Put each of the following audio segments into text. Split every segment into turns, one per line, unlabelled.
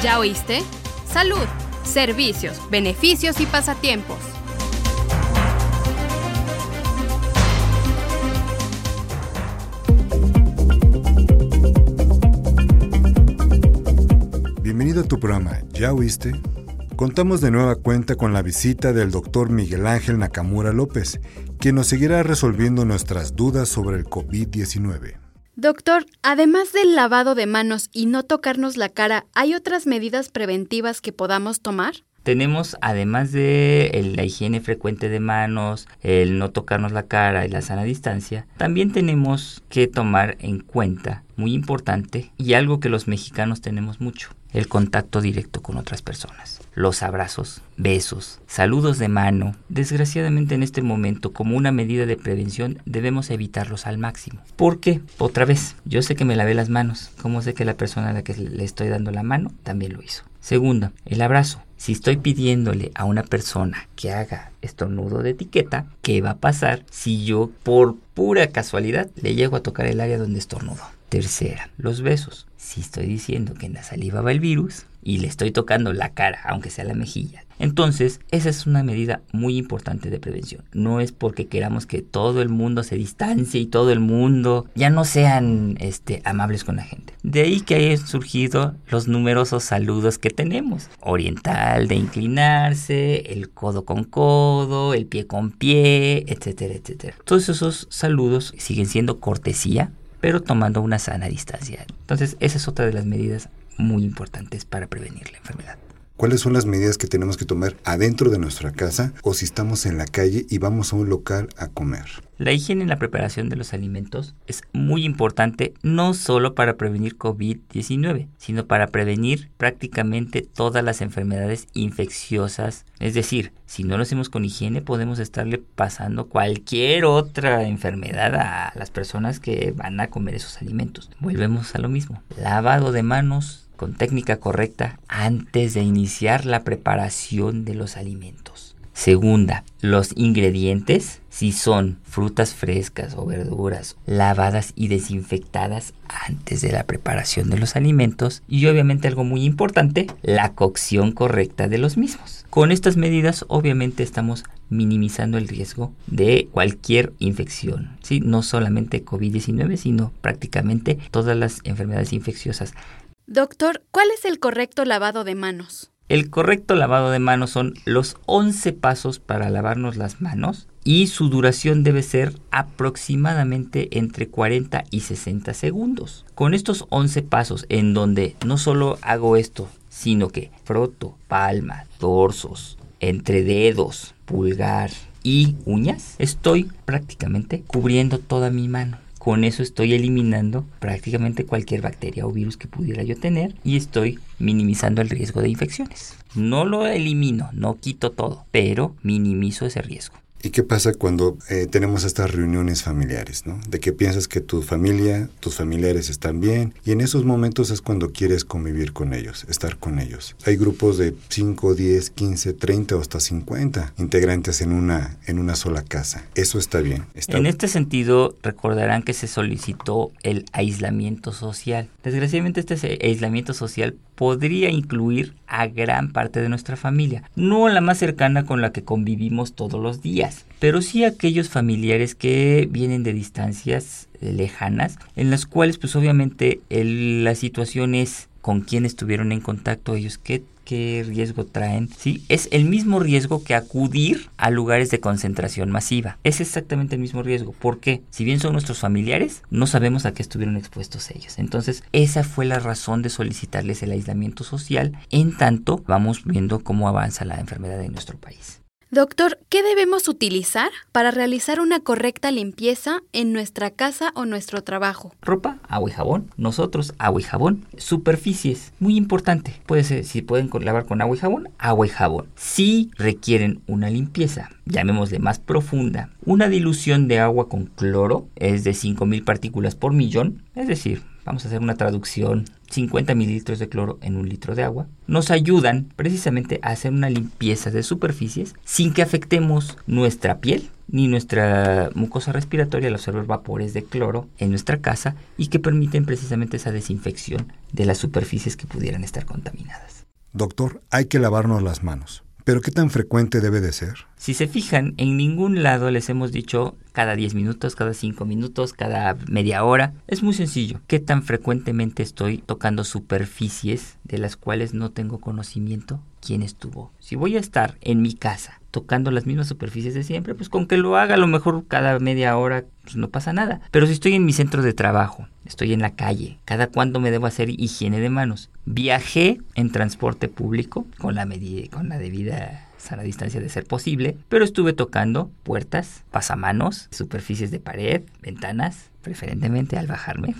¿Ya oíste? Salud, servicios, beneficios y pasatiempos.
Bienvenido a tu programa, ¿ya oíste? Contamos de nueva cuenta con la visita del doctor Miguel Ángel Nakamura López, quien nos seguirá resolviendo nuestras dudas sobre el COVID-19.
Doctor, además del lavado de manos y no tocarnos la cara, ¿hay otras medidas preventivas que podamos tomar?
Tenemos, además de la higiene frecuente de manos, el no tocarnos la cara y la sana distancia, también tenemos que tomar en cuenta, muy importante, y algo que los mexicanos tenemos mucho, el contacto directo con otras personas. Los abrazos, besos, saludos de mano. Desgraciadamente en este momento, como una medida de prevención, debemos evitarlos al máximo. ¿Por qué? Otra vez, yo sé que me lavé las manos, como sé que la persona a la que le estoy dando la mano también lo hizo. Segunda, el abrazo. Si estoy pidiéndole a una persona que haga estornudo de etiqueta, ¿qué va a pasar si yo por pura casualidad le llego a tocar el área donde estornudo? Tercera, los besos. Si estoy diciendo que en la saliva va el virus y le estoy tocando la cara, aunque sea la mejilla, entonces esa es una medida muy importante de prevención. No es porque queramos que todo el mundo se distancie y todo el mundo ya no sean este, amables con la gente. De ahí que hayan surgido los numerosos saludos que tenemos. Oriental de inclinarse, el codo con codo, el pie con pie, etcétera, etcétera. Todos esos saludos siguen siendo cortesía, pero tomando una sana distancia. Entonces, esa es otra de las medidas muy importantes para prevenir la enfermedad.
¿Cuáles son las medidas que tenemos que tomar adentro de nuestra casa o si estamos en la calle y vamos a un local a comer?
La higiene en la preparación de los alimentos es muy importante no solo para prevenir COVID-19, sino para prevenir prácticamente todas las enfermedades infecciosas. Es decir, si no lo hacemos con higiene podemos estarle pasando cualquier otra enfermedad a las personas que van a comer esos alimentos. Volvemos a lo mismo. Lavado de manos, con técnica correcta antes de iniciar la preparación de los alimentos. Segunda, los ingredientes, si son frutas frescas o verduras, lavadas y desinfectadas antes de la preparación de los alimentos. Y obviamente algo muy importante, la cocción correcta de los mismos. Con estas medidas obviamente estamos minimizando el riesgo de cualquier infección, ¿sí? no solamente COVID-19, sino prácticamente todas las enfermedades infecciosas.
Doctor, ¿cuál es el correcto lavado de manos?
El correcto lavado de manos son los 11 pasos para lavarnos las manos y su duración debe ser aproximadamente entre 40 y 60 segundos. Con estos 11 pasos en donde no solo hago esto, sino que froto palma, dorsos, entre dedos, pulgar y uñas, estoy prácticamente cubriendo toda mi mano. Con eso estoy eliminando prácticamente cualquier bacteria o virus que pudiera yo tener y estoy minimizando el riesgo de infecciones. No lo elimino, no quito todo, pero minimizo ese riesgo.
¿Y qué pasa cuando eh, tenemos estas reuniones familiares, ¿no? De que piensas que tu familia, tus familiares están bien y en esos momentos es cuando quieres convivir con ellos, estar con ellos. Hay grupos de 5, 10, 15, 30 o hasta 50 integrantes en una, en una sola casa. Eso está bien.
en este sentido, recordarán que se solicitó el aislamiento social. Desgraciadamente este aislamiento social podría incluir a gran parte de nuestra familia, no la más cercana con la que convivimos todos los días, pero sí aquellos familiares que vienen de distancias lejanas, en las cuales pues obviamente la situación es con quién estuvieron en contacto ellos, qué qué riesgo traen, ¿sí? Es el mismo riesgo que acudir a lugares de concentración masiva. Es exactamente el mismo riesgo. porque Si bien son nuestros familiares, no sabemos a qué estuvieron expuestos ellos. Entonces, esa fue la razón de solicitarles el aislamiento social. En tanto, vamos viendo cómo avanza la enfermedad en nuestro país.
Doctor, ¿qué debemos utilizar para realizar una correcta limpieza en nuestra casa o nuestro trabajo?
Ropa, agua y jabón. Nosotros, agua y jabón. Superficies, muy importante. Puede ser, si pueden lavar con agua y jabón, agua y jabón. Si requieren una limpieza, llamémosle más profunda, una dilución de agua con cloro es de 5.000 partículas por millón, es decir, vamos a hacer una traducción, 50 mililitros de cloro en un litro de agua, nos ayudan precisamente a hacer una limpieza de superficies sin que afectemos nuestra piel ni nuestra mucosa respiratoria al absorber vapores de cloro en nuestra casa y que permiten precisamente esa desinfección de las superficies que pudieran estar contaminadas.
Doctor, hay que lavarnos las manos. ¿Pero qué tan frecuente debe de ser?
Si se fijan, en ningún lado les hemos dicho cada 10 minutos, cada 5 minutos, cada media hora. Es muy sencillo. ¿Qué tan frecuentemente estoy tocando superficies de las cuales no tengo conocimiento quién estuvo? Si voy a estar en mi casa tocando las mismas superficies de siempre, pues con que lo haga a lo mejor cada media hora, pues no pasa nada. Pero si estoy en mi centro de trabajo, estoy en la calle, cada cuándo me debo hacer higiene de manos. Viajé en transporte público con la medida, con la debida sana distancia de ser posible, pero estuve tocando puertas, pasamanos, superficies de pared, ventanas, preferentemente al bajarme.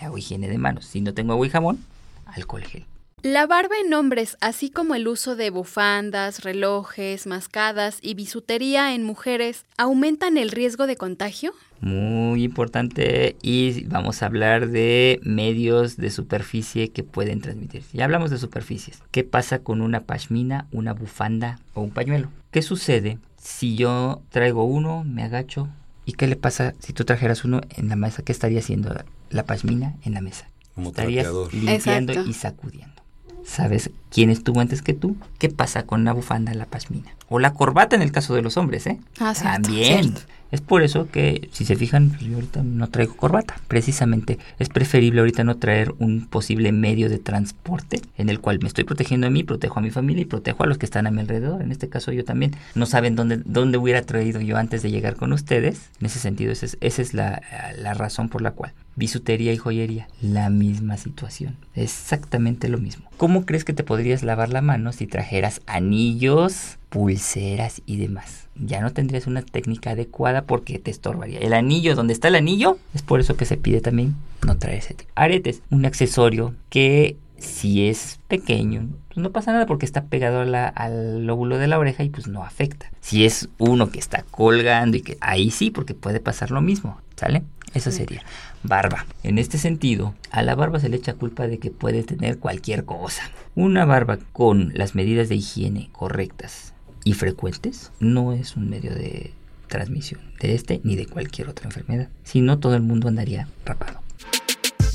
Me hago higiene de manos. Si no tengo agua y jabón, alcohol gel.
La barba en hombres, así como el uso de bufandas, relojes, mascadas y bisutería en mujeres, ¿aumentan el riesgo de contagio?
Muy importante y vamos a hablar de medios de superficie que pueden transmitir. Ya hablamos de superficies. ¿Qué pasa con una pashmina, una bufanda o un pañuelo? ¿Qué sucede si yo traigo uno, me agacho? ¿Y qué le pasa si tú trajeras uno en la mesa? ¿Qué estaría haciendo la pashmina en la mesa?
Como
Estarías
trapeador.
limpiando
Exacto.
y sacudiendo. ¿Sabes quién estuvo antes que tú? ¿Qué pasa con la bufanda, la pashmina? O la corbata en el caso de los hombres, ¿eh?
Ah, cierto,
También.
cierto.
Es por eso que, si se fijan, pues, yo ahorita no traigo corbata. Precisamente es preferible ahorita no traer un posible medio de transporte en el cual me estoy protegiendo a mí, protejo a mi familia y protejo a los que están a mi alrededor. En este caso yo también. No saben dónde, dónde hubiera traído yo antes de llegar con ustedes. En ese sentido, esa es, esa es la, la razón por la cual. Bisutería y joyería, la misma situación. Exactamente lo mismo. ¿Cómo crees que te podrías lavar la mano si trajeras anillos, pulseras y demás? Ya no tendrías una técnica adecuada porque te estorbaría. El anillo, donde está el anillo, es por eso que se pide también no traer ese tipo. Aretes, un accesorio que si es pequeño, pues no pasa nada porque está pegado a la- al lóbulo de la oreja y pues no afecta. Si es uno que está colgando y que ahí sí, porque puede pasar lo mismo, ¿sale? Eso sería. Barba. En este sentido, a la barba se le echa culpa de que puede tener cualquier cosa. Una barba con las medidas de higiene correctas y frecuentes no es un medio de transmisión de este ni de cualquier otra enfermedad. Si no, todo el mundo andaría rapado.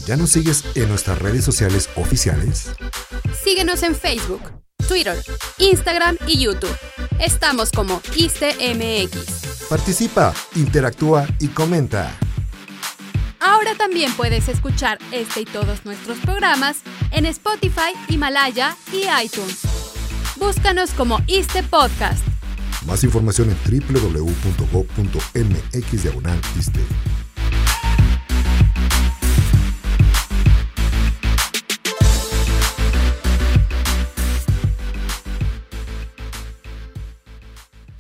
¿Ya nos sigues en nuestras redes sociales oficiales?
Síguenos en Facebook, Twitter, Instagram y YouTube. Estamos como ISTMX.
Participa, interactúa y comenta.
Ahora también puedes escuchar este y todos nuestros programas en Spotify, Himalaya y iTunes. Búscanos como ISTE Podcast.
Más información en www.go.mx diagonal iste.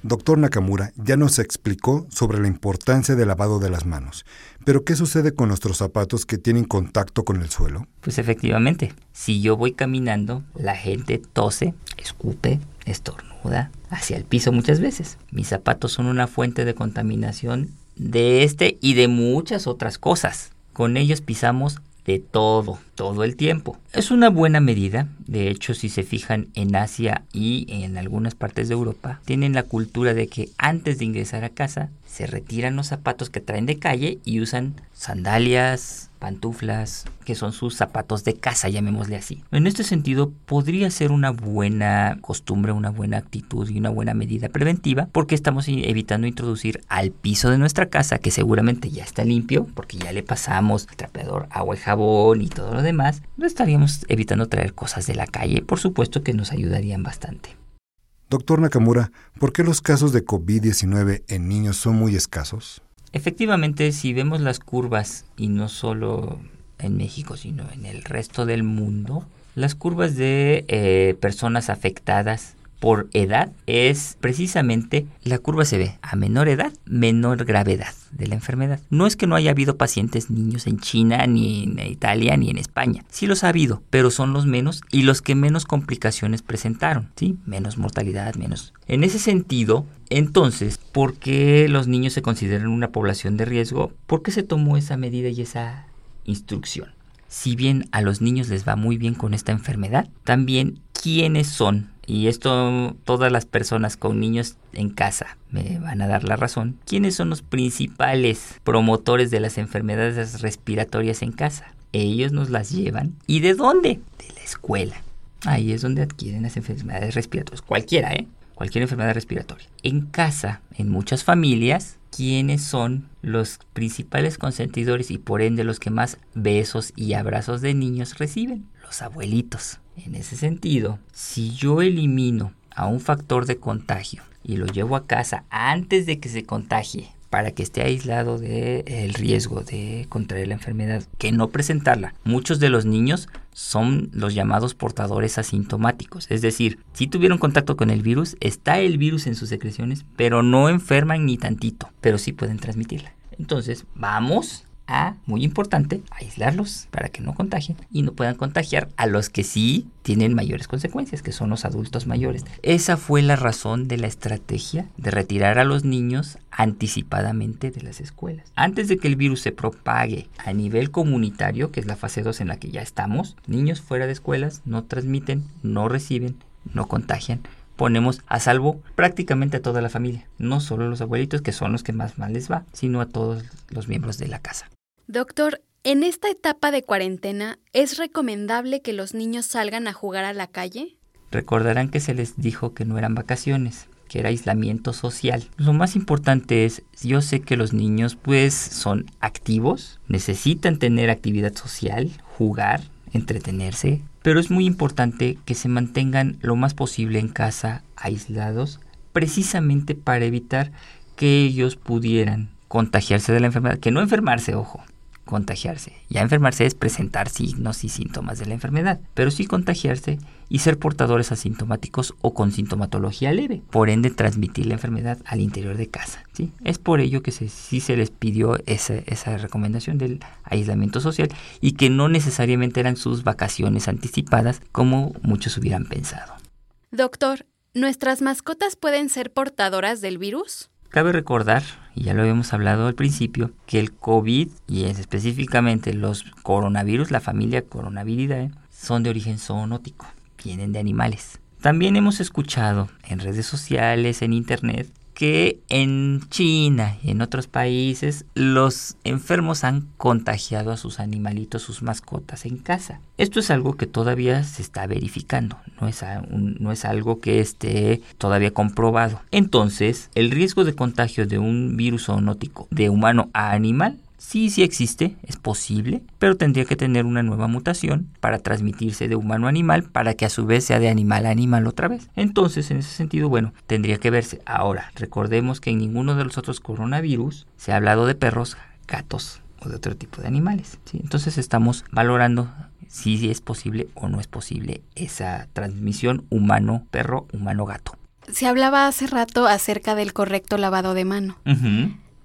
Doctor Nakamura ya nos explicó sobre la importancia del lavado de las manos, pero ¿qué sucede con nuestros zapatos que tienen contacto con el suelo?
Pues efectivamente, si yo voy caminando, la gente tose, escupe, estornuda hacia el piso muchas veces. Mis zapatos son una fuente de contaminación de este y de muchas otras cosas. Con ellos pisamos de todo, todo el tiempo. Es una buena medida, de hecho si se fijan en Asia y en algunas partes de Europa, tienen la cultura de que antes de ingresar a casa se retiran los zapatos que traen de calle y usan sandalias, pantuflas, que son sus zapatos de casa, llamémosle así. En este sentido, podría ser una buena costumbre, una buena actitud y una buena medida preventiva, porque estamos evitando introducir al piso de nuestra casa, que seguramente ya está limpio, porque ya le pasamos el trapeador, agua y jabón y todo lo demás, no estaríamos evitando traer cosas de la calle, por supuesto que nos ayudarían bastante.
Doctor Nakamura, ¿por qué los casos de COVID-19 en niños son muy escasos?
Efectivamente, si vemos las curvas, y no solo en México, sino en el resto del mundo, las curvas de eh, personas afectadas por edad es precisamente la curva se ve a menor edad, menor gravedad de la enfermedad. No es que no haya habido pacientes niños en China, ni en Italia, ni en España. Sí los ha habido, pero son los menos y los que menos complicaciones presentaron, ¿sí? Menos mortalidad, menos. En ese sentido, entonces, ¿por qué los niños se consideran una población de riesgo? ¿Por qué se tomó esa medida y esa instrucción. Si bien a los niños les va muy bien con esta enfermedad, también quiénes son y esto todas las personas con niños en casa me van a dar la razón, ¿quiénes son los principales promotores de las enfermedades respiratorias en casa? Ellos nos las llevan. ¿Y de dónde? De la escuela. Ahí es donde adquieren las enfermedades respiratorias. Cualquiera, ¿eh? Cualquier enfermedad respiratoria. En casa, en muchas familias, ¿quiénes son los principales consentidores y por ende los que más besos y abrazos de niños reciben? Abuelitos. En ese sentido, si yo elimino a un factor de contagio y lo llevo a casa antes de que se contagie para que esté aislado del riesgo de contraer la enfermedad, que no presentarla. Muchos de los niños son los llamados portadores asintomáticos, es decir, si tuvieron contacto con el virus, está el virus en sus secreciones, pero no enferman ni tantito, pero sí pueden transmitirla. Entonces, vamos muy importante, aislarlos para que no contagien y no puedan contagiar a los que sí tienen mayores consecuencias, que son los adultos mayores. Esa fue la razón de la estrategia de retirar a los niños anticipadamente de las escuelas. Antes de que el virus se propague a nivel comunitario, que es la fase 2 en la que ya estamos, niños fuera de escuelas no transmiten, no reciben, no contagian ponemos a salvo prácticamente a toda la familia, no solo a los abuelitos que son los que más mal les va, sino a todos los miembros de la casa.
Doctor, en esta etapa de cuarentena, ¿es recomendable que los niños salgan a jugar a la calle?
Recordarán que se les dijo que no eran vacaciones, que era aislamiento social. Lo más importante es, yo sé que los niños pues son activos, necesitan tener actividad social, jugar, entretenerse, pero es muy importante que se mantengan lo más posible en casa aislados, precisamente para evitar que ellos pudieran contagiarse de la enfermedad, que no enfermarse, ojo, contagiarse. Ya enfermarse es presentar signos y síntomas de la enfermedad, pero sí contagiarse y ser portadores asintomáticos o con sintomatología leve, por ende transmitir la enfermedad al interior de casa. ¿sí? Es por ello que sí se les pidió esa, esa recomendación del aislamiento social y que no necesariamente eran sus vacaciones anticipadas como muchos hubieran pensado.
Doctor, ¿nuestras mascotas pueden ser portadoras del virus?
Cabe recordar, y ya lo habíamos hablado al principio, que el COVID y específicamente los coronavirus, la familia Coronaviridae, son de origen zoonótico, vienen de animales. También hemos escuchado en redes sociales, en internet, que en China y en otros países los enfermos han contagiado a sus animalitos, sus mascotas en casa. Esto es algo que todavía se está verificando, no es, no es algo que esté todavía comprobado. Entonces, el riesgo de contagio de un virus zoonótico de humano a animal Sí, sí existe, es posible, pero tendría que tener una nueva mutación para transmitirse de humano a animal para que a su vez sea de animal a animal otra vez. Entonces, en ese sentido, bueno, tendría que verse. Ahora, recordemos que en ninguno de los otros coronavirus se ha hablado de perros, gatos o de otro tipo de animales. ¿sí? Entonces estamos valorando si es posible o no es posible esa transmisión humano-perro, humano-gato.
Se hablaba hace rato acerca del correcto lavado de mano.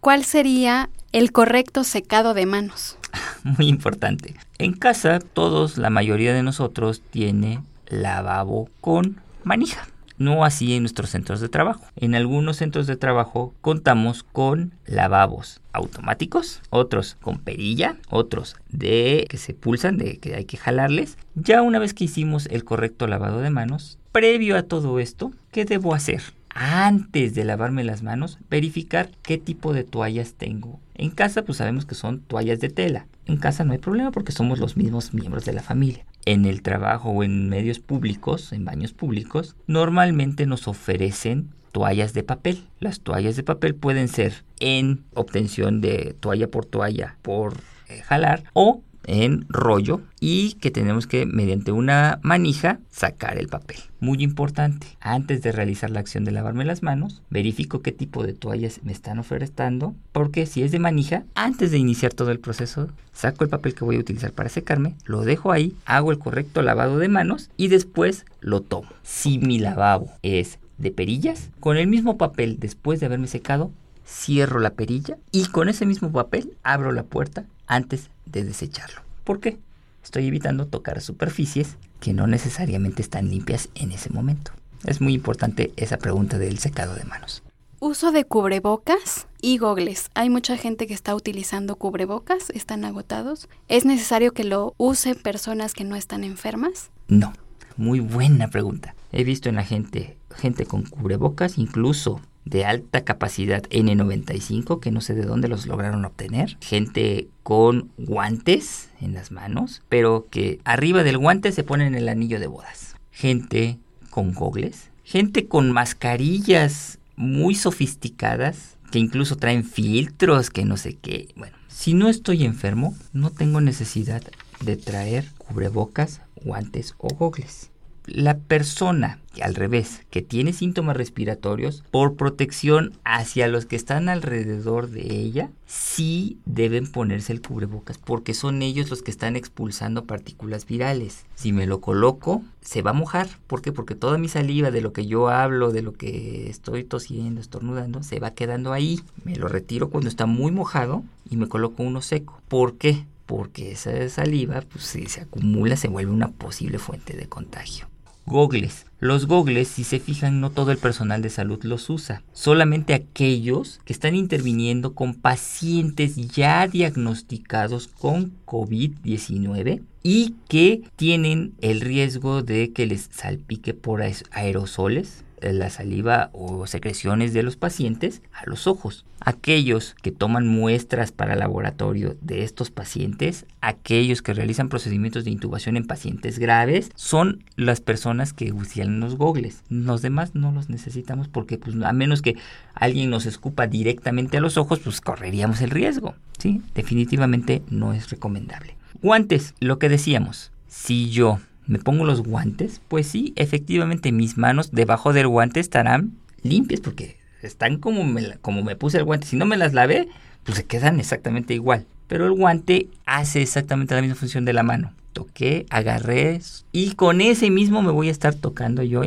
¿Cuál sería el correcto secado de manos.
Muy importante. En casa, todos, la mayoría de nosotros, tiene lavabo con manija. No así en nuestros centros de trabajo. En algunos centros de trabajo contamos con lavabos automáticos, otros con perilla, otros de que se pulsan, de que hay que jalarles. Ya una vez que hicimos el correcto lavado de manos, previo a todo esto, ¿qué debo hacer? Antes de lavarme las manos, verificar qué tipo de toallas tengo. En casa pues sabemos que son toallas de tela. En casa no hay problema porque somos los mismos miembros de la familia. En el trabajo o en medios públicos, en baños públicos, normalmente nos ofrecen toallas de papel. Las toallas de papel pueden ser en obtención de toalla por toalla por eh, jalar o en rollo y que tenemos que mediante una manija sacar el papel. Muy importante, antes de realizar la acción de lavarme las manos, verifico qué tipo de toallas me están ofertando, porque si es de manija, antes de iniciar todo el proceso, saco el papel que voy a utilizar para secarme, lo dejo ahí, hago el correcto lavado de manos y después lo tomo. Si mi lavabo es de perillas, con el mismo papel después de haberme secado, cierro la perilla y con ese mismo papel abro la puerta antes de desecharlo. ¿Por qué? Estoy evitando tocar superficies que no necesariamente están limpias en ese momento. Es muy importante esa pregunta del secado de manos.
Uso de cubrebocas y gogles. Hay mucha gente que está utilizando cubrebocas, están agotados. ¿Es necesario que lo usen personas que no están enfermas?
No. Muy buena pregunta. He visto en la gente gente con cubrebocas, incluso de alta capacidad N95, que no sé de dónde los lograron obtener. Gente con guantes en las manos, pero que arriba del guante se ponen el anillo de bodas. Gente con gogles. Gente con mascarillas muy sofisticadas, que incluso traen filtros, que no sé qué. Bueno, si no estoy enfermo, no tengo necesidad de traer cubrebocas, guantes o gogles la persona, al revés, que tiene síntomas respiratorios, por protección hacia los que están alrededor de ella, sí deben ponerse el cubrebocas, porque son ellos los que están expulsando partículas virales. Si me lo coloco, se va a mojar. ¿Por qué? Porque toda mi saliva de lo que yo hablo, de lo que estoy tosiendo, estornudando, se va quedando ahí. Me lo retiro cuando está muy mojado y me coloco uno seco. ¿Por qué? porque esa saliva pues, si se acumula se vuelve una posible fuente de contagio. Gogles. Los gogles, si se fijan, no todo el personal de salud los usa, solamente aquellos que están interviniendo con pacientes ya diagnosticados con COVID-19 y que tienen el riesgo de que les salpique por aerosoles, la saliva o secreciones de los pacientes a los ojos. Aquellos que toman muestras para laboratorio de estos pacientes, aquellos que realizan procedimientos de intubación en pacientes graves, son las personas que usan los gogles. Los demás no los necesitamos porque pues, a menos que alguien nos escupa directamente a los ojos, pues correríamos el riesgo. ¿sí? Definitivamente no es recomendable. Guantes, lo que decíamos. Si yo me pongo los guantes, pues sí, efectivamente mis manos debajo del guante estarán limpias porque están como me, como me puse el guante. Si no me las lavé, pues se quedan exactamente igual. Pero el guante hace exactamente la misma función de la mano. Toqué, agarré y con ese mismo me voy a estar tocando yo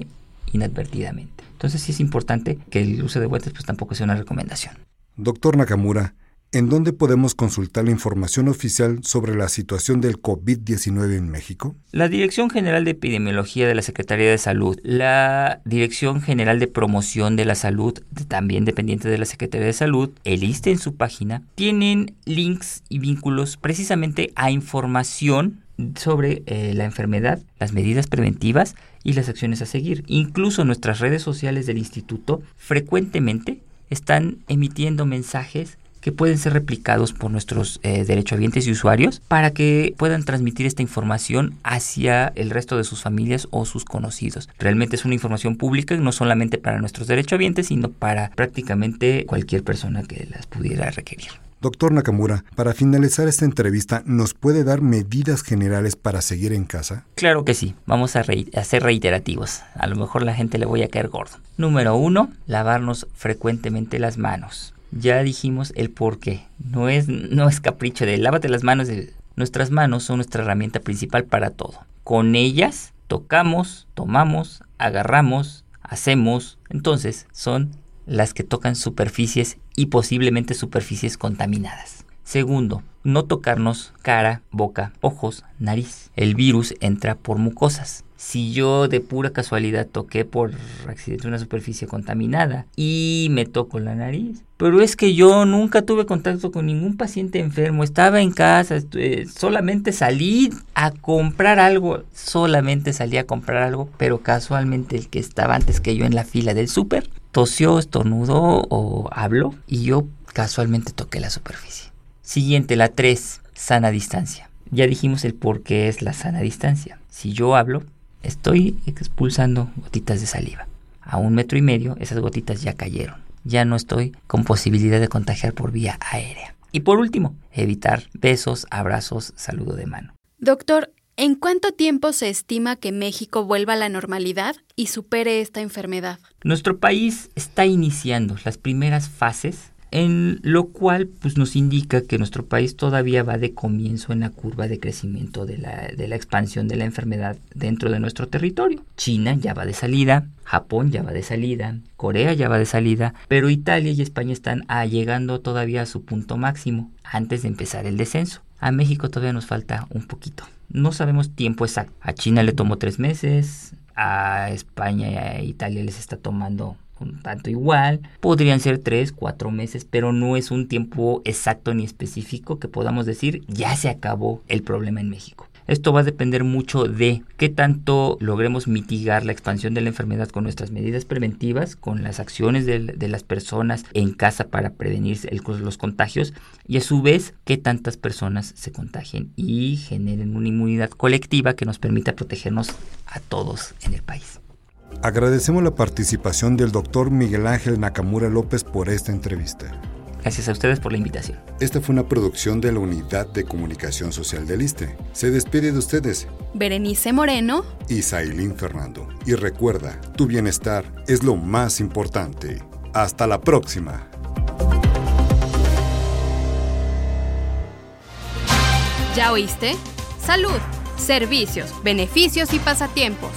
inadvertidamente. Entonces sí es importante que el uso de guantes pues tampoco sea una recomendación.
Doctor Nakamura, ¿En dónde podemos consultar la información oficial sobre la situación del COVID-19 en México?
La Dirección General de Epidemiología de la Secretaría de Salud, la Dirección General de Promoción de la Salud, también dependiente de la Secretaría de Salud, el ISTE en su página, tienen links y vínculos precisamente a información sobre eh, la enfermedad, las medidas preventivas y las acciones a seguir. Incluso nuestras redes sociales del instituto frecuentemente están emitiendo mensajes que pueden ser replicados por nuestros eh, derechohabientes y usuarios para que puedan transmitir esta información hacia el resto de sus familias o sus conocidos. Realmente es una información pública no solamente para nuestros derechohabientes, sino para prácticamente cualquier persona que las pudiera requerir.
Doctor Nakamura, para finalizar esta entrevista, ¿nos puede dar medidas generales para seguir en casa?
Claro que sí, vamos a, a, ser reiterativos. A lo mejor la gente le voy a caer gordo. Número uno, lavarnos frecuentemente las manos ya dijimos el por qué. No es, no es capricho de lávate las manos. nuestras manos son nuestra herramienta principal para todo. Con ellas tocamos, tomamos, agarramos, hacemos. Entonces son las que tocan superficies y posiblemente superficies contaminadas. Segundo, no tocarnos cara, boca, ojos, nariz. El virus entra por mucosas si yo de pura casualidad toqué por accidente una superficie contaminada y me toco la nariz. Pero es que yo nunca tuve contacto con ningún paciente enfermo, estaba en casa, eh, solamente salí a comprar algo, solamente salí a comprar algo, pero casualmente el que estaba antes que yo en la fila del súper tosió, estornudó o habló y yo casualmente toqué la superficie. Siguiente, la 3, sana distancia. Ya dijimos el por qué es la sana distancia. Si yo hablo, estoy expulsando gotitas de saliva. A un metro y medio esas gotitas ya cayeron. Ya no estoy con posibilidad de contagiar por vía aérea. Y por último, evitar besos, abrazos, saludo de mano.
Doctor, ¿en cuánto tiempo se estima que México vuelva a la normalidad y supere esta enfermedad?
Nuestro país está iniciando las primeras fases en lo cual pues, nos indica que nuestro país todavía va de comienzo en la curva de crecimiento de la, de la expansión de la enfermedad dentro de nuestro territorio. China ya va de salida, Japón ya va de salida, Corea ya va de salida, pero Italia y España están llegando todavía a su punto máximo antes de empezar el descenso. A México todavía nos falta un poquito. No sabemos tiempo exacto. A China le tomó tres meses, a España y a Italia les está tomando un tanto igual. Podrían ser tres, cuatro meses, pero no es un tiempo exacto ni específico que podamos decir ya se acabó el problema en México. Esto va a depender mucho de qué tanto logremos mitigar la expansión de la enfermedad con nuestras medidas preventivas, con las acciones de, las personas en casa para prevenir los contagios y a su vez qué tantas personas se contagien y generen una inmunidad colectiva que nos permita protegernos a todos en el país.
Agradecemos la participación del doctor Miguel Ángel Nakamura López por esta entrevista.
Gracias a ustedes por la invitación.
Esta fue una producción de la Unidad de Comunicación Social del ISTE. Se despide de ustedes.
Berenice Moreno.
Y Sailín Fernando. Y recuerda, tu bienestar es lo más importante. Hasta la próxima.
¿Ya oíste? Salud, servicios, beneficios y pasatiempos.